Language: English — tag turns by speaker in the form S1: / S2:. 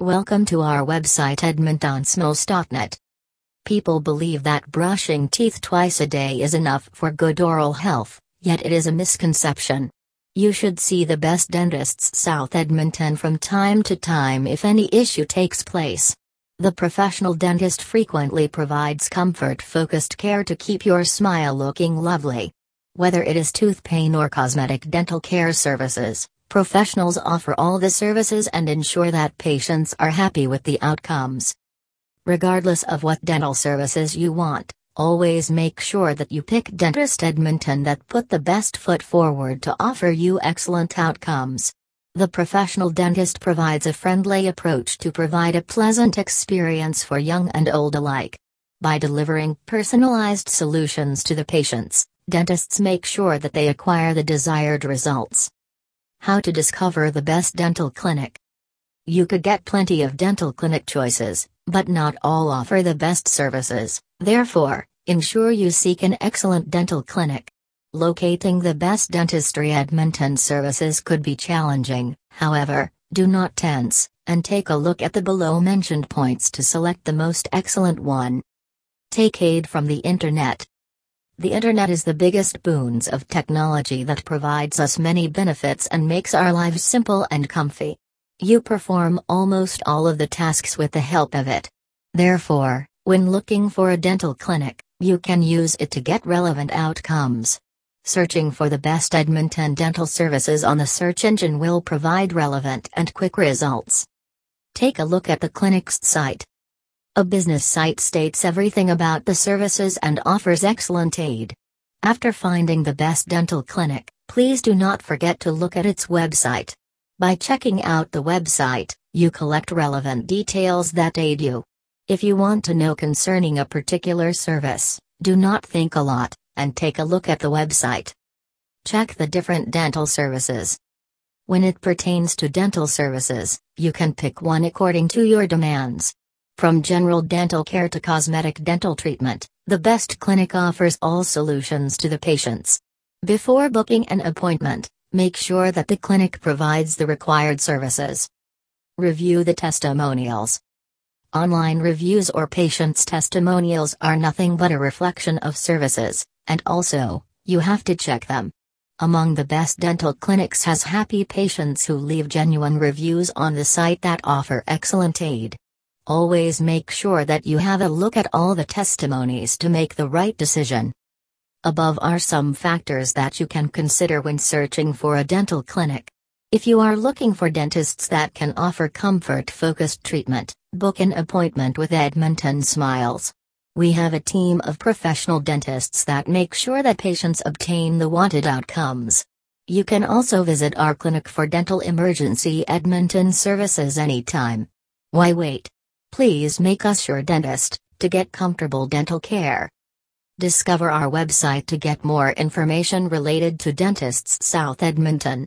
S1: Welcome to our website edmontonsmiles.net. People believe that brushing teeth twice a day is enough for good oral health, yet it is a misconception. You should see the best dentists South Edmonton from time to time if any issue takes place. The professional dentist frequently provides comfort focused care to keep your smile looking lovely. Whether it is tooth pain or cosmetic dental care services, Professionals offer all the services and ensure that patients are happy with the outcomes. Regardless of what dental services you want, always make sure that you pick Dentist Edmonton that put the best foot forward to offer you excellent outcomes. The professional dentist provides a friendly approach to provide a pleasant experience for young and old alike. By delivering personalized solutions to the patients, dentists make sure that they acquire the desired results. How to discover the best dental clinic. You could get plenty of dental clinic choices, but not all offer the best services, therefore, ensure you seek an excellent dental clinic. Locating the best dentistry Edmonton services could be challenging, however, do not tense, and take a look at the below mentioned points to select the most excellent one. Take aid from the Internet. The internet is the biggest boons of technology that provides us many benefits and makes our lives simple and comfy. You perform almost all of the tasks with the help of it. Therefore, when looking for a dental clinic, you can use it to get relevant outcomes. Searching for the best Edmonton dental services on the search engine will provide relevant and quick results. Take a look at the clinic's site. A business site states everything about the services and offers excellent aid. After finding the best dental clinic, please do not forget to look at its website. By checking out the website, you collect relevant details that aid you. If you want to know concerning a particular service, do not think a lot, and take a look at the website. Check the different dental services. When it pertains to dental services, you can pick one according to your demands. From general dental care to cosmetic dental treatment, the best clinic offers all solutions to the patients. Before booking an appointment, make sure that the clinic provides the required services. Review the testimonials. Online reviews or patients' testimonials are nothing but a reflection of services, and also, you have to check them. Among the best dental clinics has happy patients who leave genuine reviews on the site that offer excellent aid. Always make sure that you have a look at all the testimonies to make the right decision. Above are some factors that you can consider when searching for a dental clinic. If you are looking for dentists that can offer comfort focused treatment, book an appointment with Edmonton Smiles. We have a team of professional dentists that make sure that patients obtain the wanted outcomes. You can also visit our clinic for dental emergency Edmonton services anytime. Why wait? Please make us your dentist to get comfortable dental care. Discover our website to get more information related to Dentists South Edmonton.